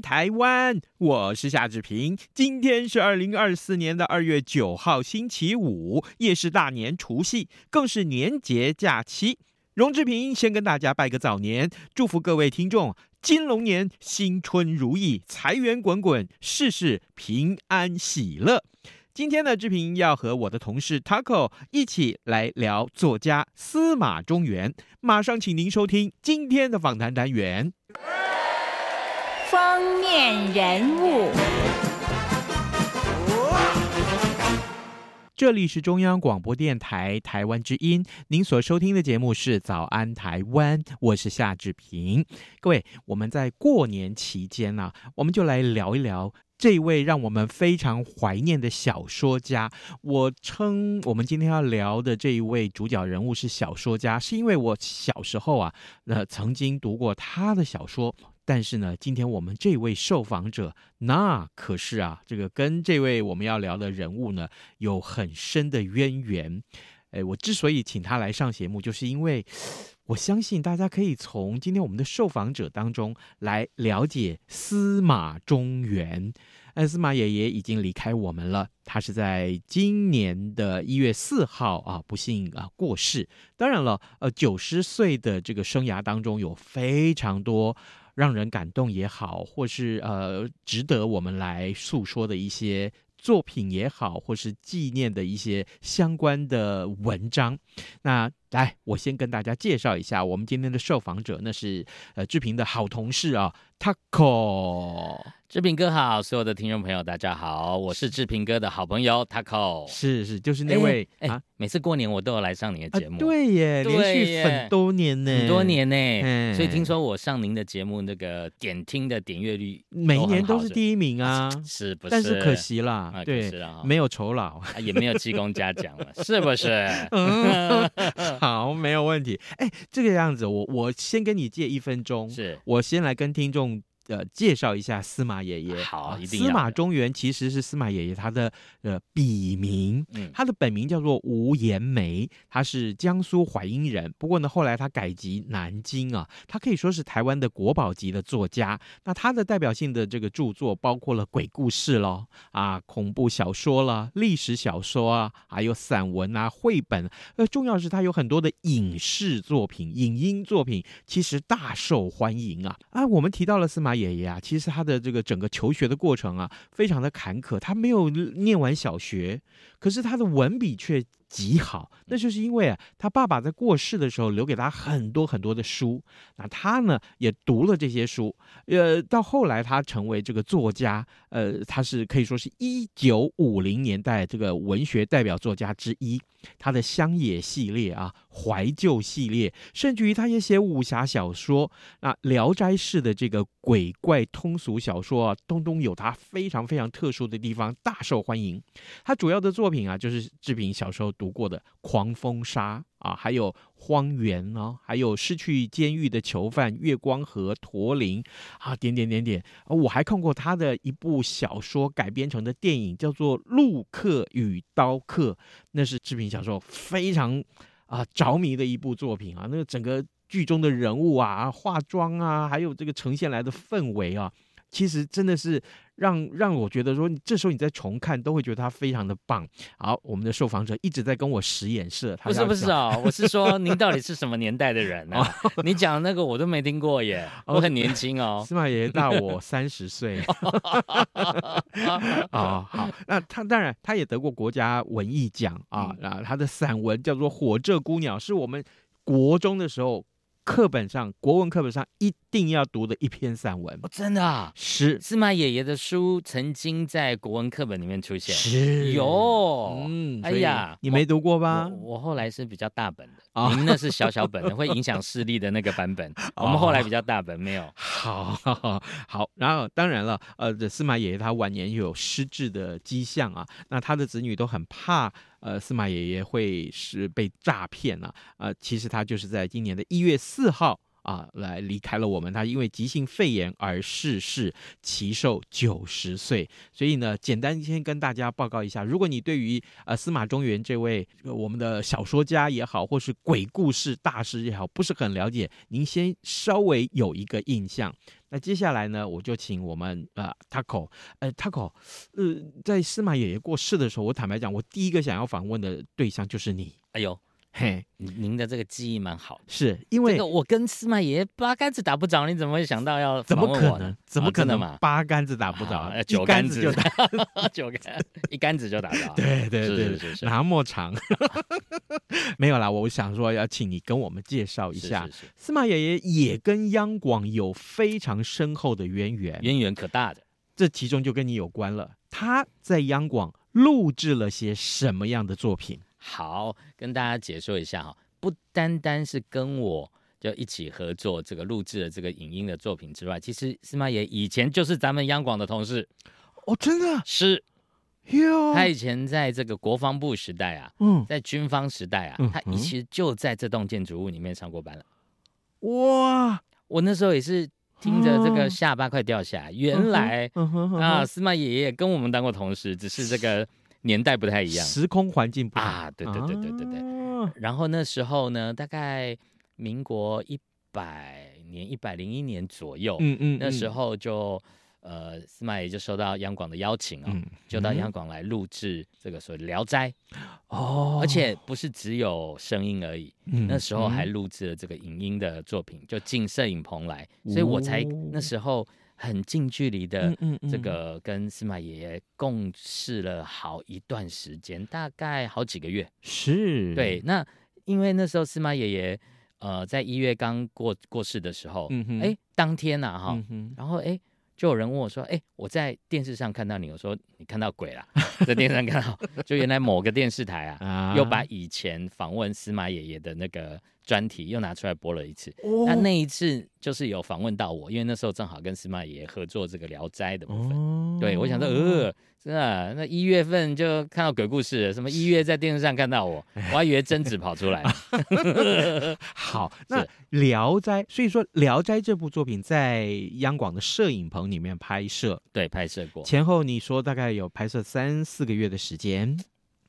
台湾！我是夏志平。今天是二零二四年的二月九号，星期五，也是大年除夕，更是年节假期。荣志平先跟大家拜个早年，祝福各位听众金龙年新春如意，财源滚滚，事事平安喜乐。今天呢，志平要和我的同事 Taco 一起来聊作家司马中原。马上请您收听今天的访谈单元。封面人物。这里是中央广播电台台湾之音，您所收听的节目是《早安台湾》，我是夏志平。各位，我们在过年期间呢、啊，我们就来聊一聊。这位让我们非常怀念的小说家，我称我们今天要聊的这一位主角人物是小说家，是因为我小时候啊，呃，曾经读过他的小说。但是呢，今天我们这位受访者，那可是啊，这个跟这位我们要聊的人物呢，有很深的渊源。哎，我之所以请他来上节目，就是因为。我相信大家可以从今天我们的受访者当中来了解司马中原。哎，司马爷爷已经离开我们了，他是在今年的一月四号啊，不幸啊过世。当然了，呃，九十岁的这个生涯当中，有非常多让人感动也好，或是呃值得我们来诉说的一些作品也好，或是纪念的一些相关的文章。那。来，我先跟大家介绍一下我们今天的受访者，那是呃志平的好同事啊，Taco。志平哥好，所有的听众朋友大家好，我是志平哥的好朋友 Taco。是是，就是那位哎，啊，每次过年我都有来上你的节目，啊、对耶，对连续很多年呢，很多年呢，嗯，所以听说我上您的节目那个点听的点阅率每一年都是第一名啊，是不是？但是可惜啦，啊、对，啊、没有酬劳，也没有记功嘉奖了，是不是？嗯 好，没有问题。哎，这个样子，我我先跟你借一分钟，是我先来跟听众。呃，介绍一下司马爷爷。好，一定司马中原其实是司马爷爷他的呃笔名，嗯，他的本名叫做吴延梅，他是江苏淮阴人。不过呢，后来他改籍南京啊，他可以说是台湾的国宝级的作家。那他的代表性的这个著作包括了鬼故事喽，啊，恐怖小说啦，历史小说啊，还有散文啊，绘本。呃，重要是他有很多的影视作品、影音作品，其实大受欢迎啊。啊，我们提到了司马。爷爷啊，其实他的这个整个求学的过程啊，非常的坎坷。他没有念完小学，可是他的文笔却极好。那就是因为啊，他爸爸在过世的时候留给他很多很多的书，那他呢也读了这些书。呃，到后来他成为这个作家，呃，他是可以说是一九五零年代这个文学代表作家之一。他的乡野系列啊，怀旧系列，甚至于他也写武侠小说。那《聊斋》式的这个鬼怪通俗小说啊，东东有他非常非常特殊的地方，大受欢迎。他主要的作品啊，就是志平小时候读过的《狂风沙》啊，还有《荒原》哦，还有《失去监狱的囚犯》《月光河》《驼铃》啊，点点点点。我还看过他的一部小说改编成的电影，叫做《陆客与刀客》，那是志平小时候非常啊着迷的一部作品啊。那个整个剧中的人物啊、化妆啊，还有这个呈现来的氛围啊。其实真的是让让我觉得说，这时候你再重看都会觉得他非常的棒。好，我们的受访者一直在跟我使眼色，他不是不是哦，我是说您到底 是什么年代的人呢、啊？你讲的那个我都没听过耶，我很年轻哦。司马爷爷大我三十岁。啊，好，那他当然他也得过国家文艺奖啊，然后，他的散文叫做《火炙孤鸟》，是我们国中的时候。课本上国文课本上一定要读的一篇散文。哦，真的啊？是司马爷爷的书曾经在国文课本里面出现。是有，嗯，哎呀，你没读过吧？我，我后来是比较大本的，哦、您那是小小本的，会影响视力的那个版本。我们后来比较大本，没有。好好好，然后当然了，呃，这司马爷爷他晚年有失智的迹象啊，那他的子女都很怕。呃，司马爷爷会是被诈骗了，呃，其实他就是在今年的一月四号啊，来离开了我们。他因为急性肺炎而逝世，其寿九十岁。所以呢，简单先跟大家报告一下，如果你对于呃司马中原这位、我们的小说家也好，或是鬼故事大师也好，不是很了解，您先稍微有一个印象。那接下来呢，我就请我们呃 Taco，呃 Taco，呃，在司马爷爷过世的时候，我坦白讲，我第一个想要访问的对象就是你。哎呦。嘿，您的这个记忆蛮好，是因为、这个、我跟司马爷爷八竿子打不着，你怎么会想到要怎么可能？怎么可能嘛？八竿子打不着，啊、九竿子就打，九竿一竿子就打着。对对对，那么长，没有啦。我想说要请你跟我们介绍一下，司马爷爷也跟央广有非常深厚的渊源，渊源可大的。这其中就跟你有关了。他在央广录制了些什么样的作品？好，跟大家解说一下哈，不单单是跟我就一起合作这个录制的这个影音的作品之外，其实司马爷以前就是咱们央广的同事哦，真的是哟。他以前在这个国防部时代啊，嗯，在军方时代啊，嗯、他其实就在这栋建筑物里面上过班了。哇，我那时候也是听着这个下巴快掉下来，哦、原来、嗯、啊，司马爷爷跟我们当过同事，只是这个。年代不太一样，时空环境不啊，对对对对对对。啊、然后那时候呢，大概民国一百年一百零一年左右，嗯嗯，嗯，那时候就呃，司马懿就收到央广的邀请啊、哦嗯，就到央广来录制这个所谓《聊斋》哦，而且不是只有声音而已，嗯、那时候还录制了这个影音的作品，就进摄影棚来，所以我才那时候。很近距离的这个跟司马爷爷共事了好一段时间，大概好几个月。是，对。那因为那时候司马爷爷呃在一月刚过过世的时候，哎，当天呐哈，然后哎就有人问我说，哎，我在电视上看到你，我说你看到鬼了，在电视上看到，就原来某个电视台啊，又把以前访问司马爷爷的那个。专题又拿出来播了一次，那、哦、那一次就是有访问到我，因为那时候正好跟司马爷爷合作这个《聊斋》的部分。哦、对，我想说，呃，真的，那一月份就看到鬼故事，什么一月在电视上看到我，我还以为贞子跑出来。好，那《聊斋》，所以说《聊斋》这部作品在央广的摄影棚里面拍摄，对，拍摄过，前后你说大概有拍摄三四个月的时间，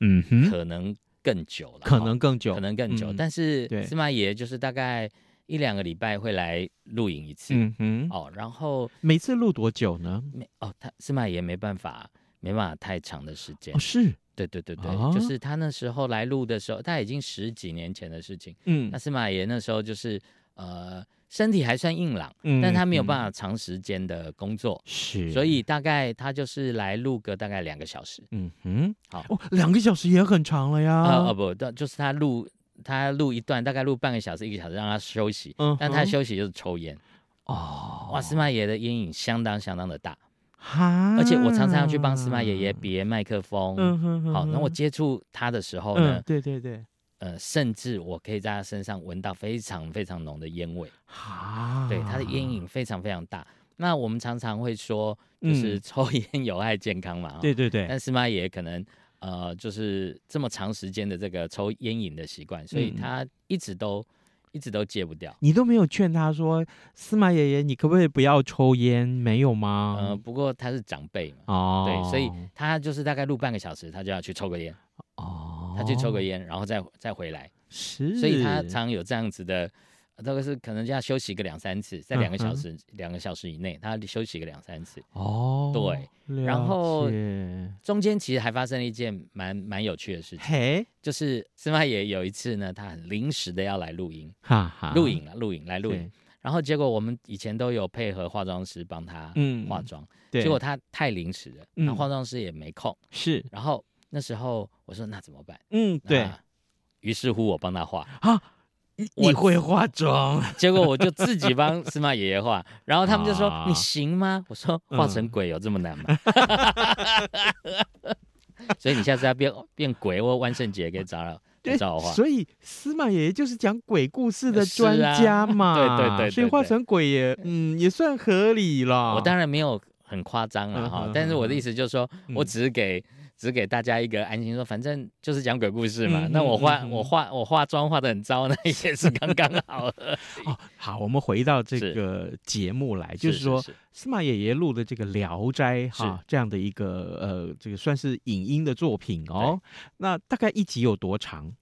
嗯哼，可能。更久了，可能更久，可能更久。嗯、但是司马爷就是大概一两个礼拜会来录影一次。嗯哼，哦，然后每次录多久呢？没哦，他司马爷没办法，没办法太长的时间。哦，是对对对对，哦、就是他那时候来录的时候，他已经十几年前的事情。嗯，那司马爷那时候就是呃。身体还算硬朗，嗯，但他没有办法。长时间的工作，是，所以大概他就是来录个大概两个小时，嗯哼，好，哦，两个小时也很长了呀，呃，哦不，就是他录他录一段，大概录半个小时一个小时，让他休息，嗯，但他休息就是抽烟，哦，哇，司马爷的烟瘾相当相当的大，哈，而且我常常要去帮司马爷爷别麦克风，嗯哼，好，那我接触他的时候呢，对对对。呃，甚至我可以在他身上闻到非常非常浓的烟味啊！对，他的烟瘾非常非常大。那我们常常会说，就是抽烟有害健康嘛。嗯、对对对。但司马爷可能呃，就是这么长时间的这个抽烟瘾的习惯，所以他一直都、嗯、一直都戒不掉。你都没有劝他说，司马爷爷，你可不可以不要抽烟？没有吗？呃，不过他是长辈嘛，哦，对，所以他就是大概录半个小时，他就要去抽个烟。哦，他去抽个烟，然后再再回来，是，所以他常有这样子的，这个是可能就要休息个两三次，在两个小时、嗯、两个小时以内，他休息个两三次。哦，对，然后中间其实还发生了一件蛮蛮有趣的事情，嘿，就是司马爷有一次呢，他很临时的要来录音，哈哈，录影了，录影来录影，然后结果我们以前都有配合化妆师帮他化妆，嗯、结果他太临时了，那、嗯、化妆师也没空，是，然后。那时候我说那怎么办？嗯，对。于是乎我帮他画啊，你会化妆，结果我就自己帮司马爷爷画，然后他们就说：“啊、你行吗？”我说：“画成鬼有这么难吗？”嗯、所以你下次要变变鬼或万圣节，可以找了。对，所以司马爷爷就是讲鬼故事的专家嘛。啊、对，对，对对对，所以画成鬼也嗯也算合理了。我当然没有很夸张了哈，嗯、但是我的意思就是说，嗯、我只是给。只给大家一个安心，说反正就是讲鬼故事嘛。嗯、那我化、嗯、我化我化妆化的很糟，那也是刚刚 好。哦，好，我们回到这个节目来，是就是说司马爷爷录的这个《聊斋》哈，这样的一个呃，这个算是影音的作品哦。那大概一集有多长？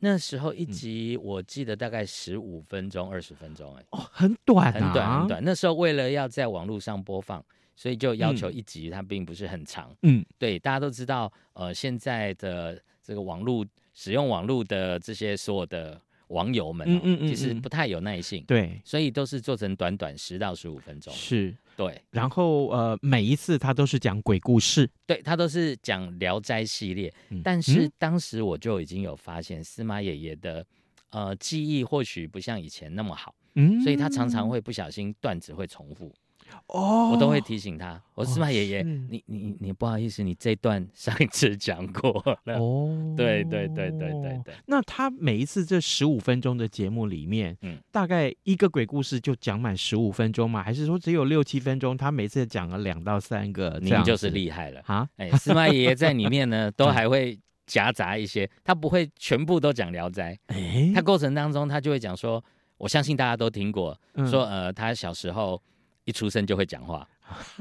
那时候一集我记得大概十五分钟、二十分钟，哎，哦，很短、啊，很短，很短。那时候为了要在网络上播放。所以就要求一集，它并不是很长。嗯，对，大家都知道，呃，现在的这个网络使用网络的这些所有的网友们，嗯嗯，其实不太有耐性。对，所以都是做成短短十到十五分钟。是，对。然后呃，每一次他都是讲鬼故事，对，他都是讲《聊斋》系列。但是当时我就已经有发现，司马爷爷的呃记忆或许不像以前那么好，嗯，所以他常常会不小心段子会重复。哦，我都会提醒他。我说司马爷爷，你你你不好意思，你这段上一次讲过了。哦，对对对对对对。那他每一次这十五分钟的节目里面，嗯，大概一个鬼故事就讲满十五分钟吗？还是说只有六七分钟？他每次讲了两到三个，您就是厉害了啊！哎，司马爷爷在里面呢，都还会夹杂一些，他不会全部都讲《聊斋》。哎，他过程当中他就会讲说，我相信大家都听过，说呃，他小时候。一出生就会讲话，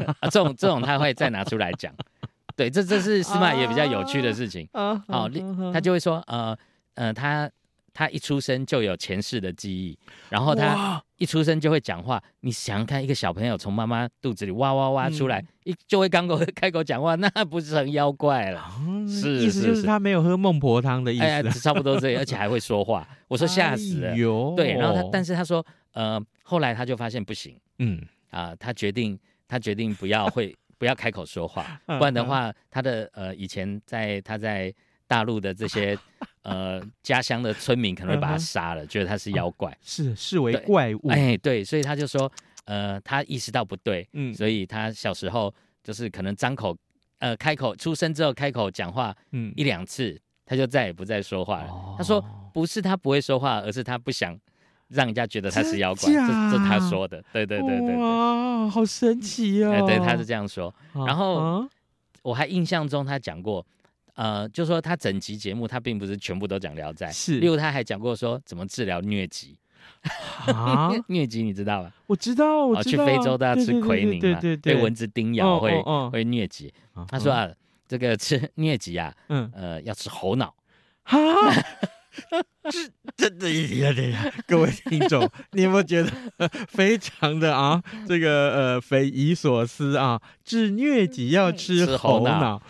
啊，这种这种他会再拿出来讲，对，这这是司马爷比较有趣的事情。好，他就会说，呃呃，他他一出生就有前世的记忆，然后他一出生就会讲话。你想想看，一个小朋友从妈妈肚子里哇哇哇出来，一就会刚口 开口讲话，那不是成妖怪了？是，意思就是他没有喝孟婆汤的意思。差不多这样，而且还会说话。我说吓死了，对，然后他但是他说，呃，后来他就发现不行，嗯。啊，他决定，他决定不要会不要开口说话，不然的话，他的呃以前在他在大陆的这些呃家乡的村民可能会把他杀了，觉得他是妖怪，是视为怪物。哎，对，所以他就说，呃，他意识到不对，嗯，所以他小时候就是可能张口呃开口出生之后开口讲话，嗯，一两次他就再也不再说话了。他说不是他不会说话，而是他不想。让人家觉得他是妖怪，这这他说的，对对对对对，哇，好神奇哦！对，他是这样说。然后我还印象中他讲过，呃，就说他整集节目他并不是全部都讲聊斋，是，例如他还讲过说怎么治疗疟疾啊，疟疾你知道吧？我知道，我知道，去非洲都要吃奎宁嘛，对对对，被蚊子叮咬会会疟疾。他说啊，这个吃疟疾啊，嗯呃，要吃猴脑。哈。是真的，一呀对呀，各位听众，你有没有觉得非常的啊？这个呃，匪夷所思啊！治疟疾要吃猴脑，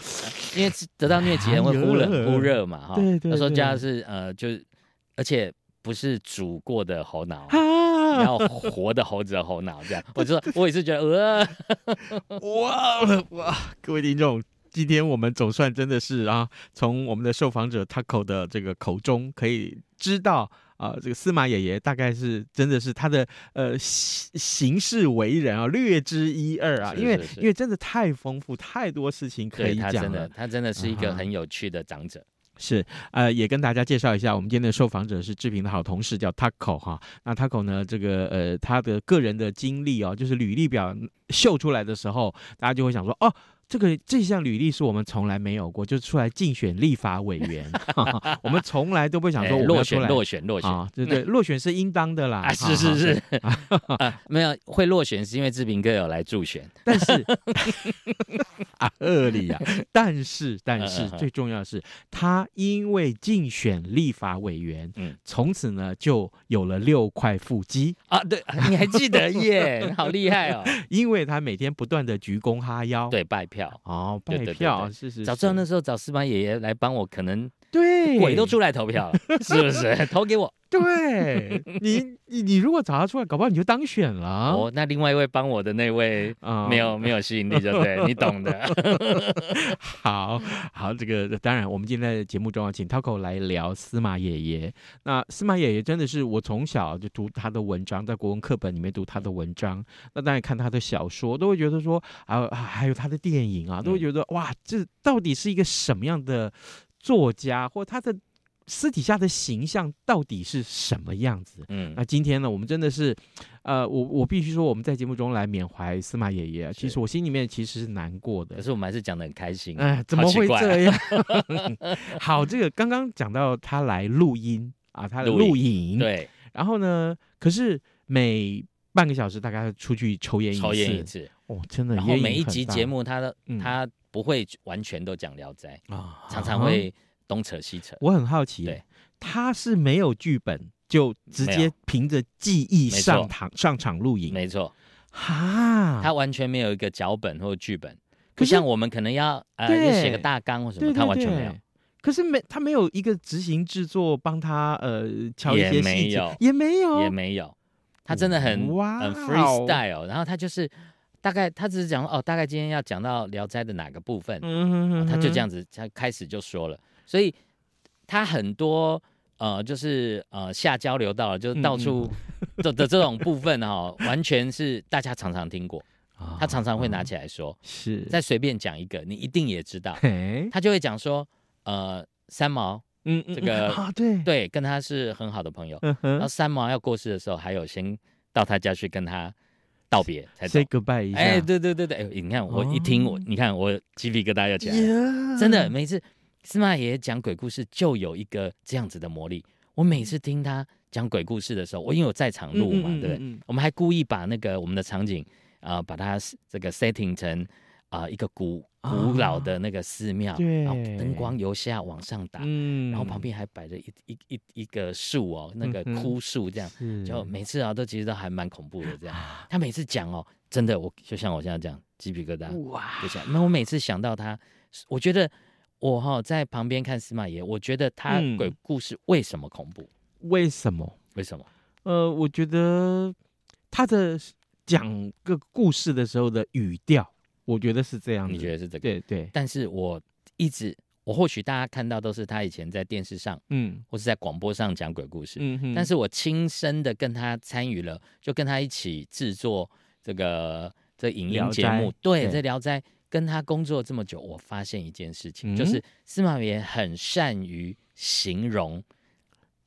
因为得到疟疾人会忽冷忽热嘛，哈。对对。他说加的是呃，就而且不是煮过的猴脑，要活的猴子的猴脑这样。我就，我也是觉得呃，哇哇，各位听众。今天我们总算真的是啊，从我们的受访者 Taco 的这个口中可以知道啊，这个司马爷爷大概是真的是他的呃行事为人啊，略知一二啊，因为因为真的太丰富，太多事情可以讲了。他真的，他真的是一个很有趣的长者。是呃，也跟大家介绍一下，我们今天的受访者是志平的好同事，叫 Taco 哈。那 Taco 呢，这个呃，他的个人的经历哦，就是履历表秀出来的时候，大家就会想说哦。这个这项履历是我们从来没有过，就出来竞选立法委员，我们从来都不想说我落选落选落选，对对，落选是应当的啦，是是是，没有会落选是因为志平哥有来助选，但是啊，恶理啊，但是但是最重要的是，他因为竞选立法委员，嗯，从此呢就有了六块腹肌啊，对，你还记得耶，好厉害哦，因为他每天不断的鞠躬哈腰，对，拜。票哦，拜票是是，早知道那时候找司马爷爷来帮我，可能对，鬼都出来投票了，是不是？投给我。对你，你你如果找他出来，搞不好你就当选了。哦，那另外一位帮我的那位，没有、嗯、没有吸引力，就对你懂的。好好，这个当然，我们今天在节目中要请 Taco 来聊司马爷爷。那司马爷爷真的是我从小就读他的文章，在国文课本里面读他的文章。那当然看他的小说，都会觉得说啊，还有他的电影啊，都会觉得哇，这到底是一个什么样的作家，或他的。私底下的形象到底是什么样子？嗯，那今天呢，我们真的是，呃，我我必须说，我们在节目中来缅怀司马爷爷。其实我心里面其实是难过的，可是我们还是讲的很开心。哎，怎么会这样？好，这个刚刚讲到他来录音啊，他的录影，对。然后呢，可是每半个小时大概出去抽烟一次，抽烟一次。哦，真的。然后每一集节目，他的、嗯、他不会完全都讲《聊斋》啊，常常会。东扯西扯，我很好奇，对，他是没有剧本就直接凭着记忆上场上场录影，没错，哈，他完全没有一个脚本或剧本，不像我们可能要呃写个大纲或什么，他完全没有。可是没他没有一个执行制作帮他呃敲一些细节，也没有，也没有，他真的很很 freestyle，然后他就是大概他只是讲哦，大概今天要讲到《聊斋》的哪个部分，嗯，他就这样子，他开始就说了。所以他很多呃，就是呃下交流到了，就是到处的的这种部分哈、哦，完全是大家常常听过。他常常会拿起来说，是再随便讲一个，你一定也知道。他就会讲说，呃，三毛，嗯，这个对对，跟他是很好的朋友。然后三毛要过世的时候，还有先到他家去跟他道别，才 say goodbye 一下。哎，对对对对，哎，你看我一听我，你看我鸡皮疙瘩要起来，真的每次。司马爷爷讲鬼故事就有一个这样子的魔力。我每次听他讲鬼故事的时候，我因为我在场录嘛，对不对？我们还故意把那个我们的场景啊、呃，把它这个 setting 成啊、呃、一个古古老的那个寺庙，然后灯光由下往上打，然后旁边还摆着一一一一个树哦，那个枯树这样，就每次啊都其实都还蛮恐怖的这样。他每次讲哦，真的我就像我现在这样鸡皮疙瘩哇，就这样。那我每次想到他，我觉得。我哈在旁边看司马爷，我觉得他鬼故事为什么恐怖？嗯、为什么？为什么？呃，我觉得他的讲个故事的时候的语调，我觉得是这样。你觉得是这个？对对。但是我一直，我或许大家看到都是他以前在电视上，嗯，或是在广播上讲鬼故事，嗯哼。但是我亲身的跟他参与了，就跟他一起制作这个这影音节目，对，在《聊斋》。跟他工作这么久，我发现一件事情，嗯、就是司马炎很善于形容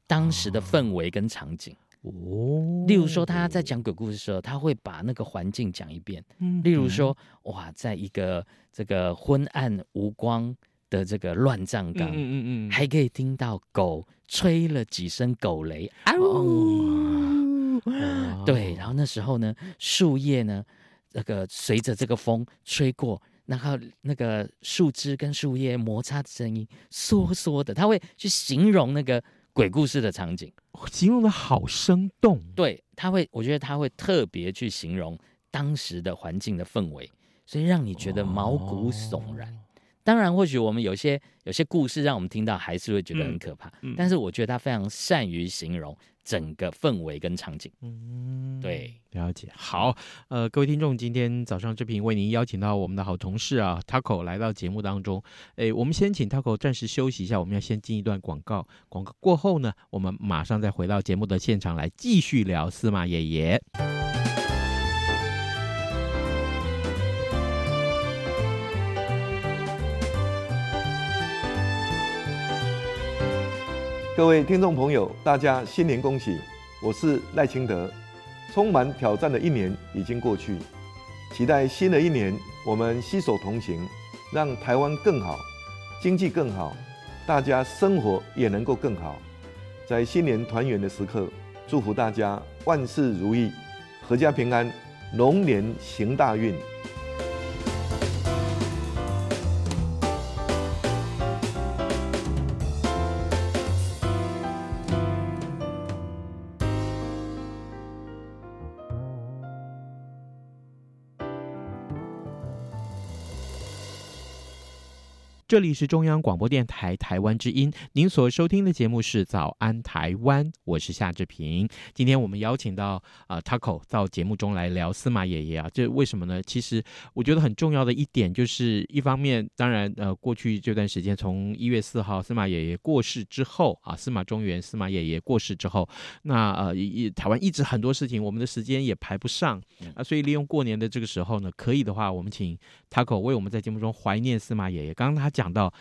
当时的氛围跟场景。哦，例如说他在讲鬼故事的时候，他会把那个环境讲一遍。嗯，例如说，哇，在一个这个昏暗无光的这个乱葬岗，嗯嗯嗯，还可以听到狗吹了几声狗雷。哦，哦对，然后那时候呢，树叶呢，那个随着这个风吹过。然后那个树枝跟树叶摩擦的声音，嗦嗦的，他会去形容那个鬼故事的场景，形容的好生动。对，他会，我觉得他会特别去形容当时的环境的氛围，所以让你觉得毛骨悚然。哦、当然，或许我们有些有些故事让我们听到还是会觉得很可怕，嗯嗯、但是我觉得他非常善于形容。整个氛围跟场景，嗯，对，了解。好，呃，各位听众，今天早上这频为您邀请到我们的好同事啊，Taco 来到节目当中。诶，我们先请 Taco 暂时休息一下，我们要先进一段广告。广告过后呢，我们马上再回到节目的现场来继续聊司马爷爷。各位听众朋友，大家新年恭喜！我是赖清德。充满挑战的一年已经过去，期待新的一年，我们携手同行，让台湾更好，经济更好，大家生活也能够更好。在新年团圆的时刻，祝福大家万事如意，阖家平安，龙年行大运。这里是中央广播电台台湾之音，您所收听的节目是《早安台湾》，我是夏志平。今天我们邀请到啊、呃、Taco 到节目中来聊司马爷爷啊，这为什么呢？其实我觉得很重要的一点就是，一方面当然呃过去这段时间，从一月四号司马爷爷过世之后啊，司马中原司马爷爷过世之后，那呃一台湾一直很多事情，我们的时间也排不上啊，所以利用过年的这个时候呢，可以的话，我们请 Taco 为我们在节目中怀念司马爷爷。刚刚他。讲到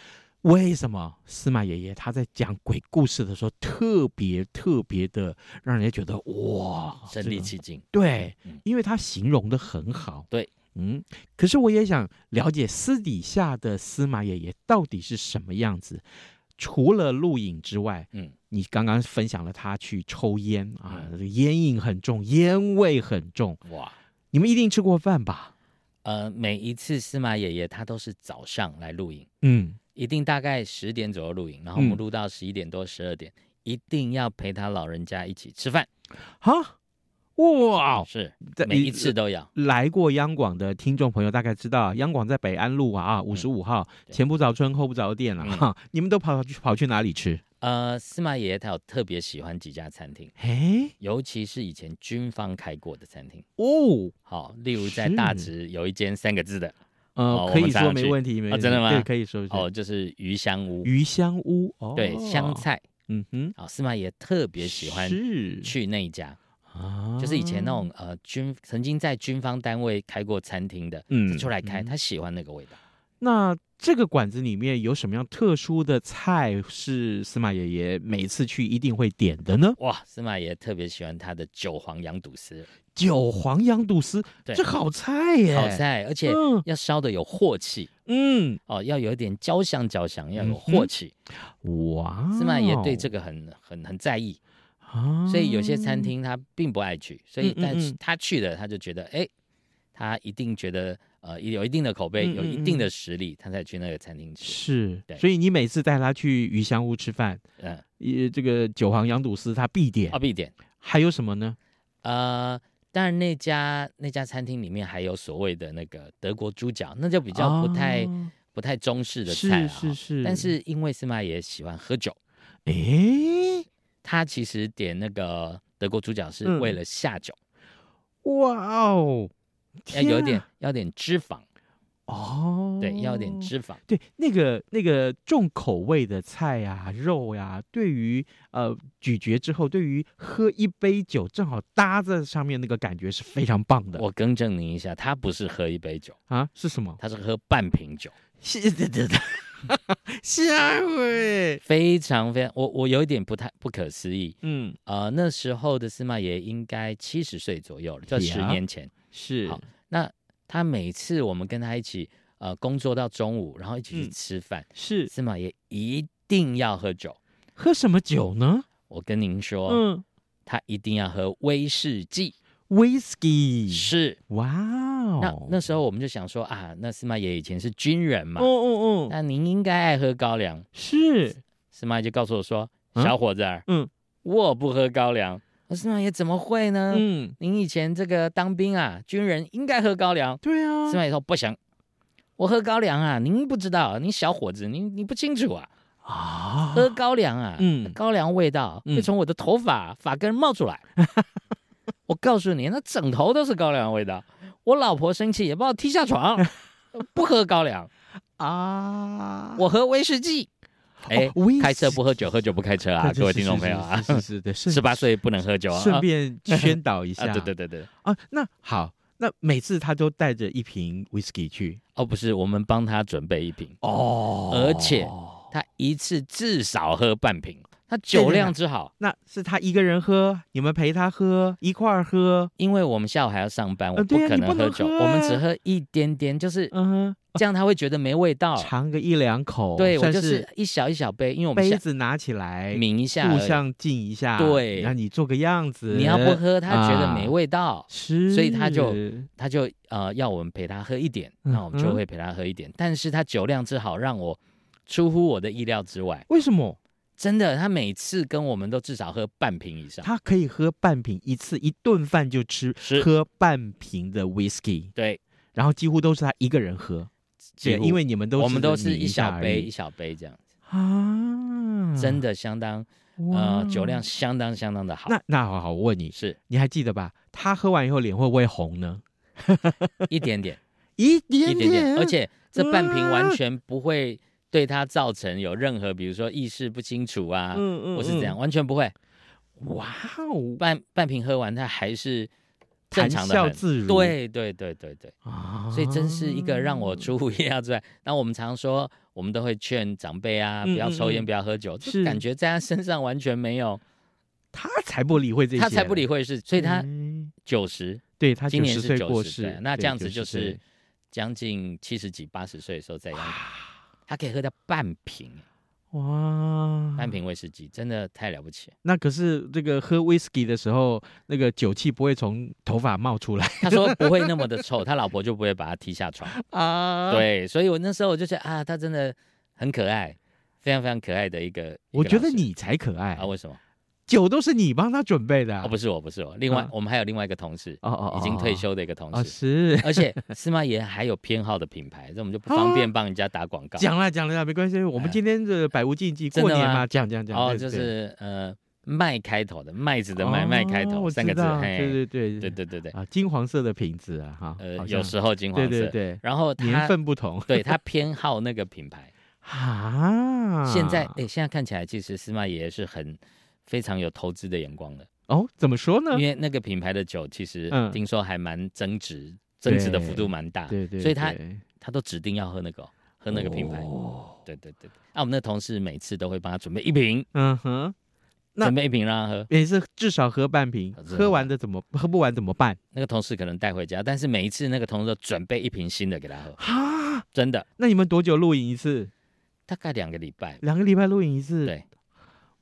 为什么司马爷爷他在讲鬼故事的时候特别特别的让人家觉得哇身临其境，对，因为他形容的很好，对，嗯，可是我也想了解私底下的司马爷爷到底是什么样子。除了录影之外，嗯，你刚刚分享了他去抽烟啊，烟瘾很重，烟味很重，哇，你们一定吃过饭吧？呃，每一次司马爷爷他都是早上来录影，嗯，一定大概十点左右录影，然后我们录到十一点多、十二点，嗯，一定要陪他老人家一起吃饭，哈，哇，是每一次都要。来过央广的听众朋友大概知道，央广在北安路啊啊五十五号，嗯，前不着村后不着店了，啊，哈，嗯，你们都跑去跑去哪里吃？呃，司马爷爷他有特别喜欢几家餐厅，嘿，尤其是以前军方开过的餐厅哦。好，例如在大直有一间三个字的，呃，可以说没问题，没问题，真的吗？对，可以说哦，就是鱼香屋。鱼香屋，哦，对，香菜，嗯哼，好，司马爷爷特别喜欢去那一家，就是以前那种呃军曾经在军方单位开过餐厅的，嗯，出来开，他喜欢那个味道。那这个馆子里面有什么样特殊的菜是司马爷爷每次去一定会点的呢？哇，司马爷爷特别喜欢他的韭黄羊肚丝。韭黄羊肚丝，对，这好菜耶！好菜，而且要烧的有镬气。嗯，哦，要有一点焦香焦香，要有镬气。哇，司马爷爷对这个很很很在意啊，所以有些餐厅他并不爱去，所以但是他去了，他就觉得哎，他一定觉得。呃，有一定的口碑，有一定的实力，他才去那个餐厅吃。是，对，所以你每次带他去鱼香屋吃饭，嗯，也这个韭黄羊肚丝他必点啊，必点。还有什么呢？呃，当然那家那家餐厅里面还有所谓的那个德国猪脚，那就比较不太、哦、不太中式的菜了。是是是。但是因为司马爷爷喜欢喝酒，哎、欸，他其实点那个德国猪脚是为了下酒。嗯、哇哦！要有点，要点脂肪哦，对，要点脂肪。对，那个那个重口味的菜呀、啊、肉呀、啊，对于呃咀嚼之后，对于喝一杯酒正好搭在上面，那个感觉是非常棒的。我更正您一下，他不是喝一杯酒啊，是什么？他是喝半瓶酒。是的，的，的，下回 非常非常，我我有一点不太不可思议。嗯，呃，那时候的司马爷爷应该七十岁左右了，就十年前。是好，那他每次我们跟他一起呃工作到中午，然后一起去吃饭，嗯、是司马爷一定要喝酒，喝什么酒呢？我跟您说，嗯，他一定要喝威士忌，Whisky 是哇哦。那那时候我们就想说啊，那司马爷以前是军人嘛，哦哦哦，那您应该爱喝高粱，是司马爷就告诉我说，小伙子，嗯，我不喝高粱。司马爷怎么会呢？嗯，您以前这个当兵啊，军人应该喝高粱。对啊，司马爷说不行，我喝高粱啊，您不知道，您小伙子，您你不清楚啊。啊，喝高粱啊，嗯，高粱味道会从我的头发发根冒出来。我告诉你，那整头都是高粱味道。我老婆生气也把我踢下床。不喝高粱啊，我喝威士忌。哎，哦、开车不喝酒，喝酒不开车啊！各位听众朋友啊，是是的，十八岁不能喝酒啊！顺便宣导一下，啊、对对对对啊，那好，那每次他都带着一瓶 whisky 去哦，不是，我们帮他准备一瓶哦，而且他一次至少喝半瓶。他酒量之好，那是他一个人喝，你们陪他喝，一块儿喝。因为我们下午还要上班，我不可能喝酒，我们只喝一点点，就是嗯，这样他会觉得没味道，尝个一两口。对，我就是一小一小杯，因为我们杯子拿起来抿一下，互相敬一下，对，让你做个样子。你要不喝，他觉得没味道，是，所以他就他就呃要我们陪他喝一点，那我们就会陪他喝一点。但是他酒量之好，让我出乎我的意料之外。为什么？真的他每次跟我们都至少喝半瓶以上。他可以喝半瓶一次一顿饭就吃喝半瓶的 whisky 对。然后几乎都是他一个人喝对因为你们都我们都是一小杯一小杯这样子啊。真的相当呃酒量相当相当的好那那好好我问你是。你还记得吧？他喝完以后脸会不会红呢？一点点。一点点而且这半瓶完全不会对他造成有任何比如说意识不清楚啊或是怎样完全不会哇哦半半瓶喝完他还是正常的自如对对对对对啊。所以真是一个让我。出乎意料之外那我们常说我们都会劝长辈啊不要抽烟不要喝酒。就是。感觉在他身上完全没有 他才不理会这些他才不理会是所以他九十对他今年是九十岁那这样子就是将近七十几八十岁的时候再养他可以喝掉半瓶哇。半瓶威士忌真的太了不起那可是这个喝威士忌的时候那个酒气不会从头发冒出来他说不会那么的臭他老婆就不会把他踢下床 啊。对所以我那时候我就觉得啊他真的很可爱非常非常可爱的一个我觉得你才可爱啊为什么？酒都是你帮他准备的啊？不是我，不是我。另外，我们还有另外一个同事哦哦，已经退休的一个同事。是，而且 司马爷还有偏好的品牌，这我们就不方便帮人家打广告。讲了讲了，没关系。我们今天的百无禁忌，过年嘛，讲讲讲。哦，就是呃，麦开头的麦子的买麦开头三个字，对对对对对对对。啊，金黄色的瓶子啊，哈，呃，有时候金黄色，对对对。然后年份不同，对他偏好那个品牌 啊。现在哎，现在看起来，其实司马爷是很。非常有投资的眼光的哦怎么说呢？因为那个品牌的酒其实听说还蛮增值增值的幅度蛮大对对所以他他都指定要喝那个喝那个品牌哦。对对对。那我们的同事每次都会帮他准备一瓶嗯哼那备一瓶让他喝每次至少喝半瓶喝完的怎么喝不完怎么办？那个同事可能带回家但是每一次那个同事都准备一瓶新的给他喝哈真的。那你们多久录影一次？大概两个礼拜两个礼拜录影一次对。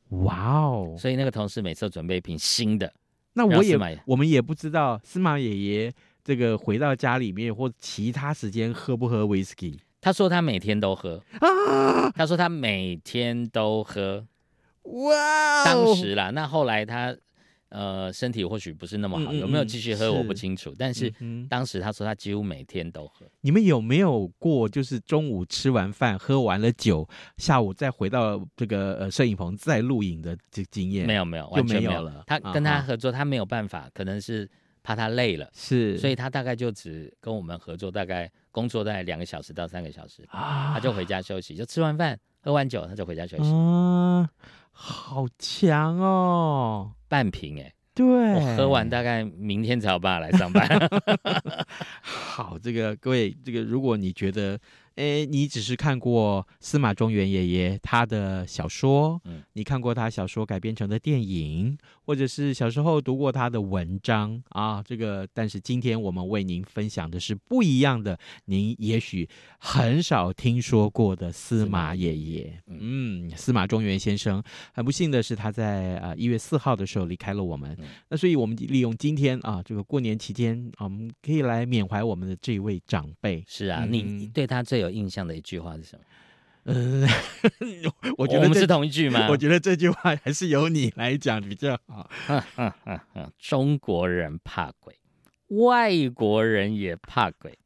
哇哦。所以那个同事每次都准备一瓶新的那我也我们也不知道司马爷爷这个回到家里面或其他时间喝不喝威士忌。他说他每天都喝。啊！他说他每天都喝。哇哦。当时啦那后来他呃，身体或许不是那么好，有没有继续喝我不清楚。但是当时他说他几乎每天都喝。你们有没有过就是中午吃完饭喝完了酒，下午再回到这个呃摄影棚再录影的这经验？没有没有，就没有了。他跟他合作，他没有办法，可能是怕他累了，是，所以他大概就只跟我们合作，大概工作大概两个小时到三个小时啊，他就回家休息，就吃完饭喝完酒他就回家休息。好强哦，半瓶哎。对，喝完大概明天才有办法来上班。好，这个各位，这个如果你觉得。诶，你只是看过司马中原爷爷他的小说，嗯，你看过他小说改编成的电影，或者是小时候读过他的文章啊？这个，但是今天我们为您分享的是不一样的，您也许很少听说过的司马爷爷，嗯，司马中原先生。很不幸的是，他在啊一月四号的时候离开了我们。那所以我们利用今天啊，这个过年期间啊，我们可以来缅怀我们的这一位长辈。是啊，你对他最有。印象的一句话是什么？呃，我觉得我们是同一句吗？我觉得这句话还是由你来讲比较好。中国人怕鬼，外国人也怕鬼，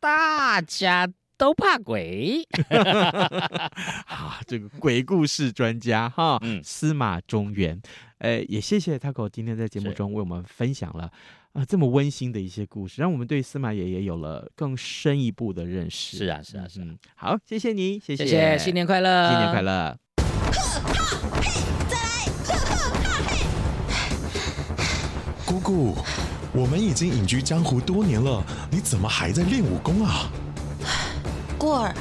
大家都怕鬼。好，这个鬼故事专家哈，司马中原，也谢谢 Taco 今天在节目中为我们分享了。啊，这么温馨的一些故事，让我们对司马爷爷有了更深一步的认识。是啊，是啊，是。好，谢谢你，谢谢，新年快乐，新年快乐。姑姑，我们已经隐居江湖多年了，你怎么还在练武功啊？过儿，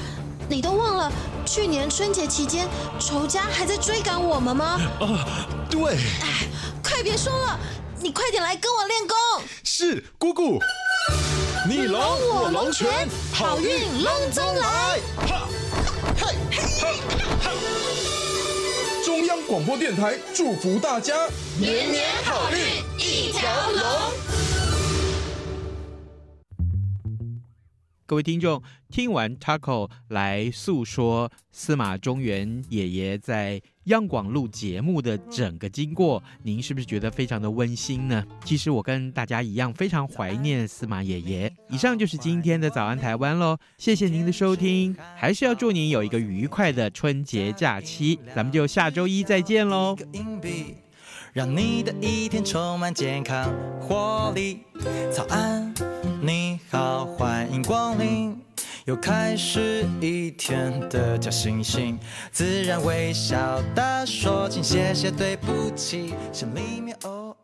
你都忘了去年春节期间仇家还在追赶我们吗？啊，对。哎，快别说了。你快点来跟我练功。是姑姑。你龙我龙拳好运龙中来。中央广播电台祝福大家年年好运一条龙。各位听众，听完 Taco 来诉说司马中原爷爷在央广录节目的整个经过，您是不是觉得非常的温馨呢？其实我跟大家一样，非常怀念司马爷爷。以上就是今天的早安台湾喽，谢谢您的收听，还是要祝您有一个愉快的春节假期，咱们就下周一再见喽。让你的一天充满健康活力。早安，你好，欢迎光临，又开始一天的假惺惺，自然微笑地说，请谢谢对不起，心里面哦。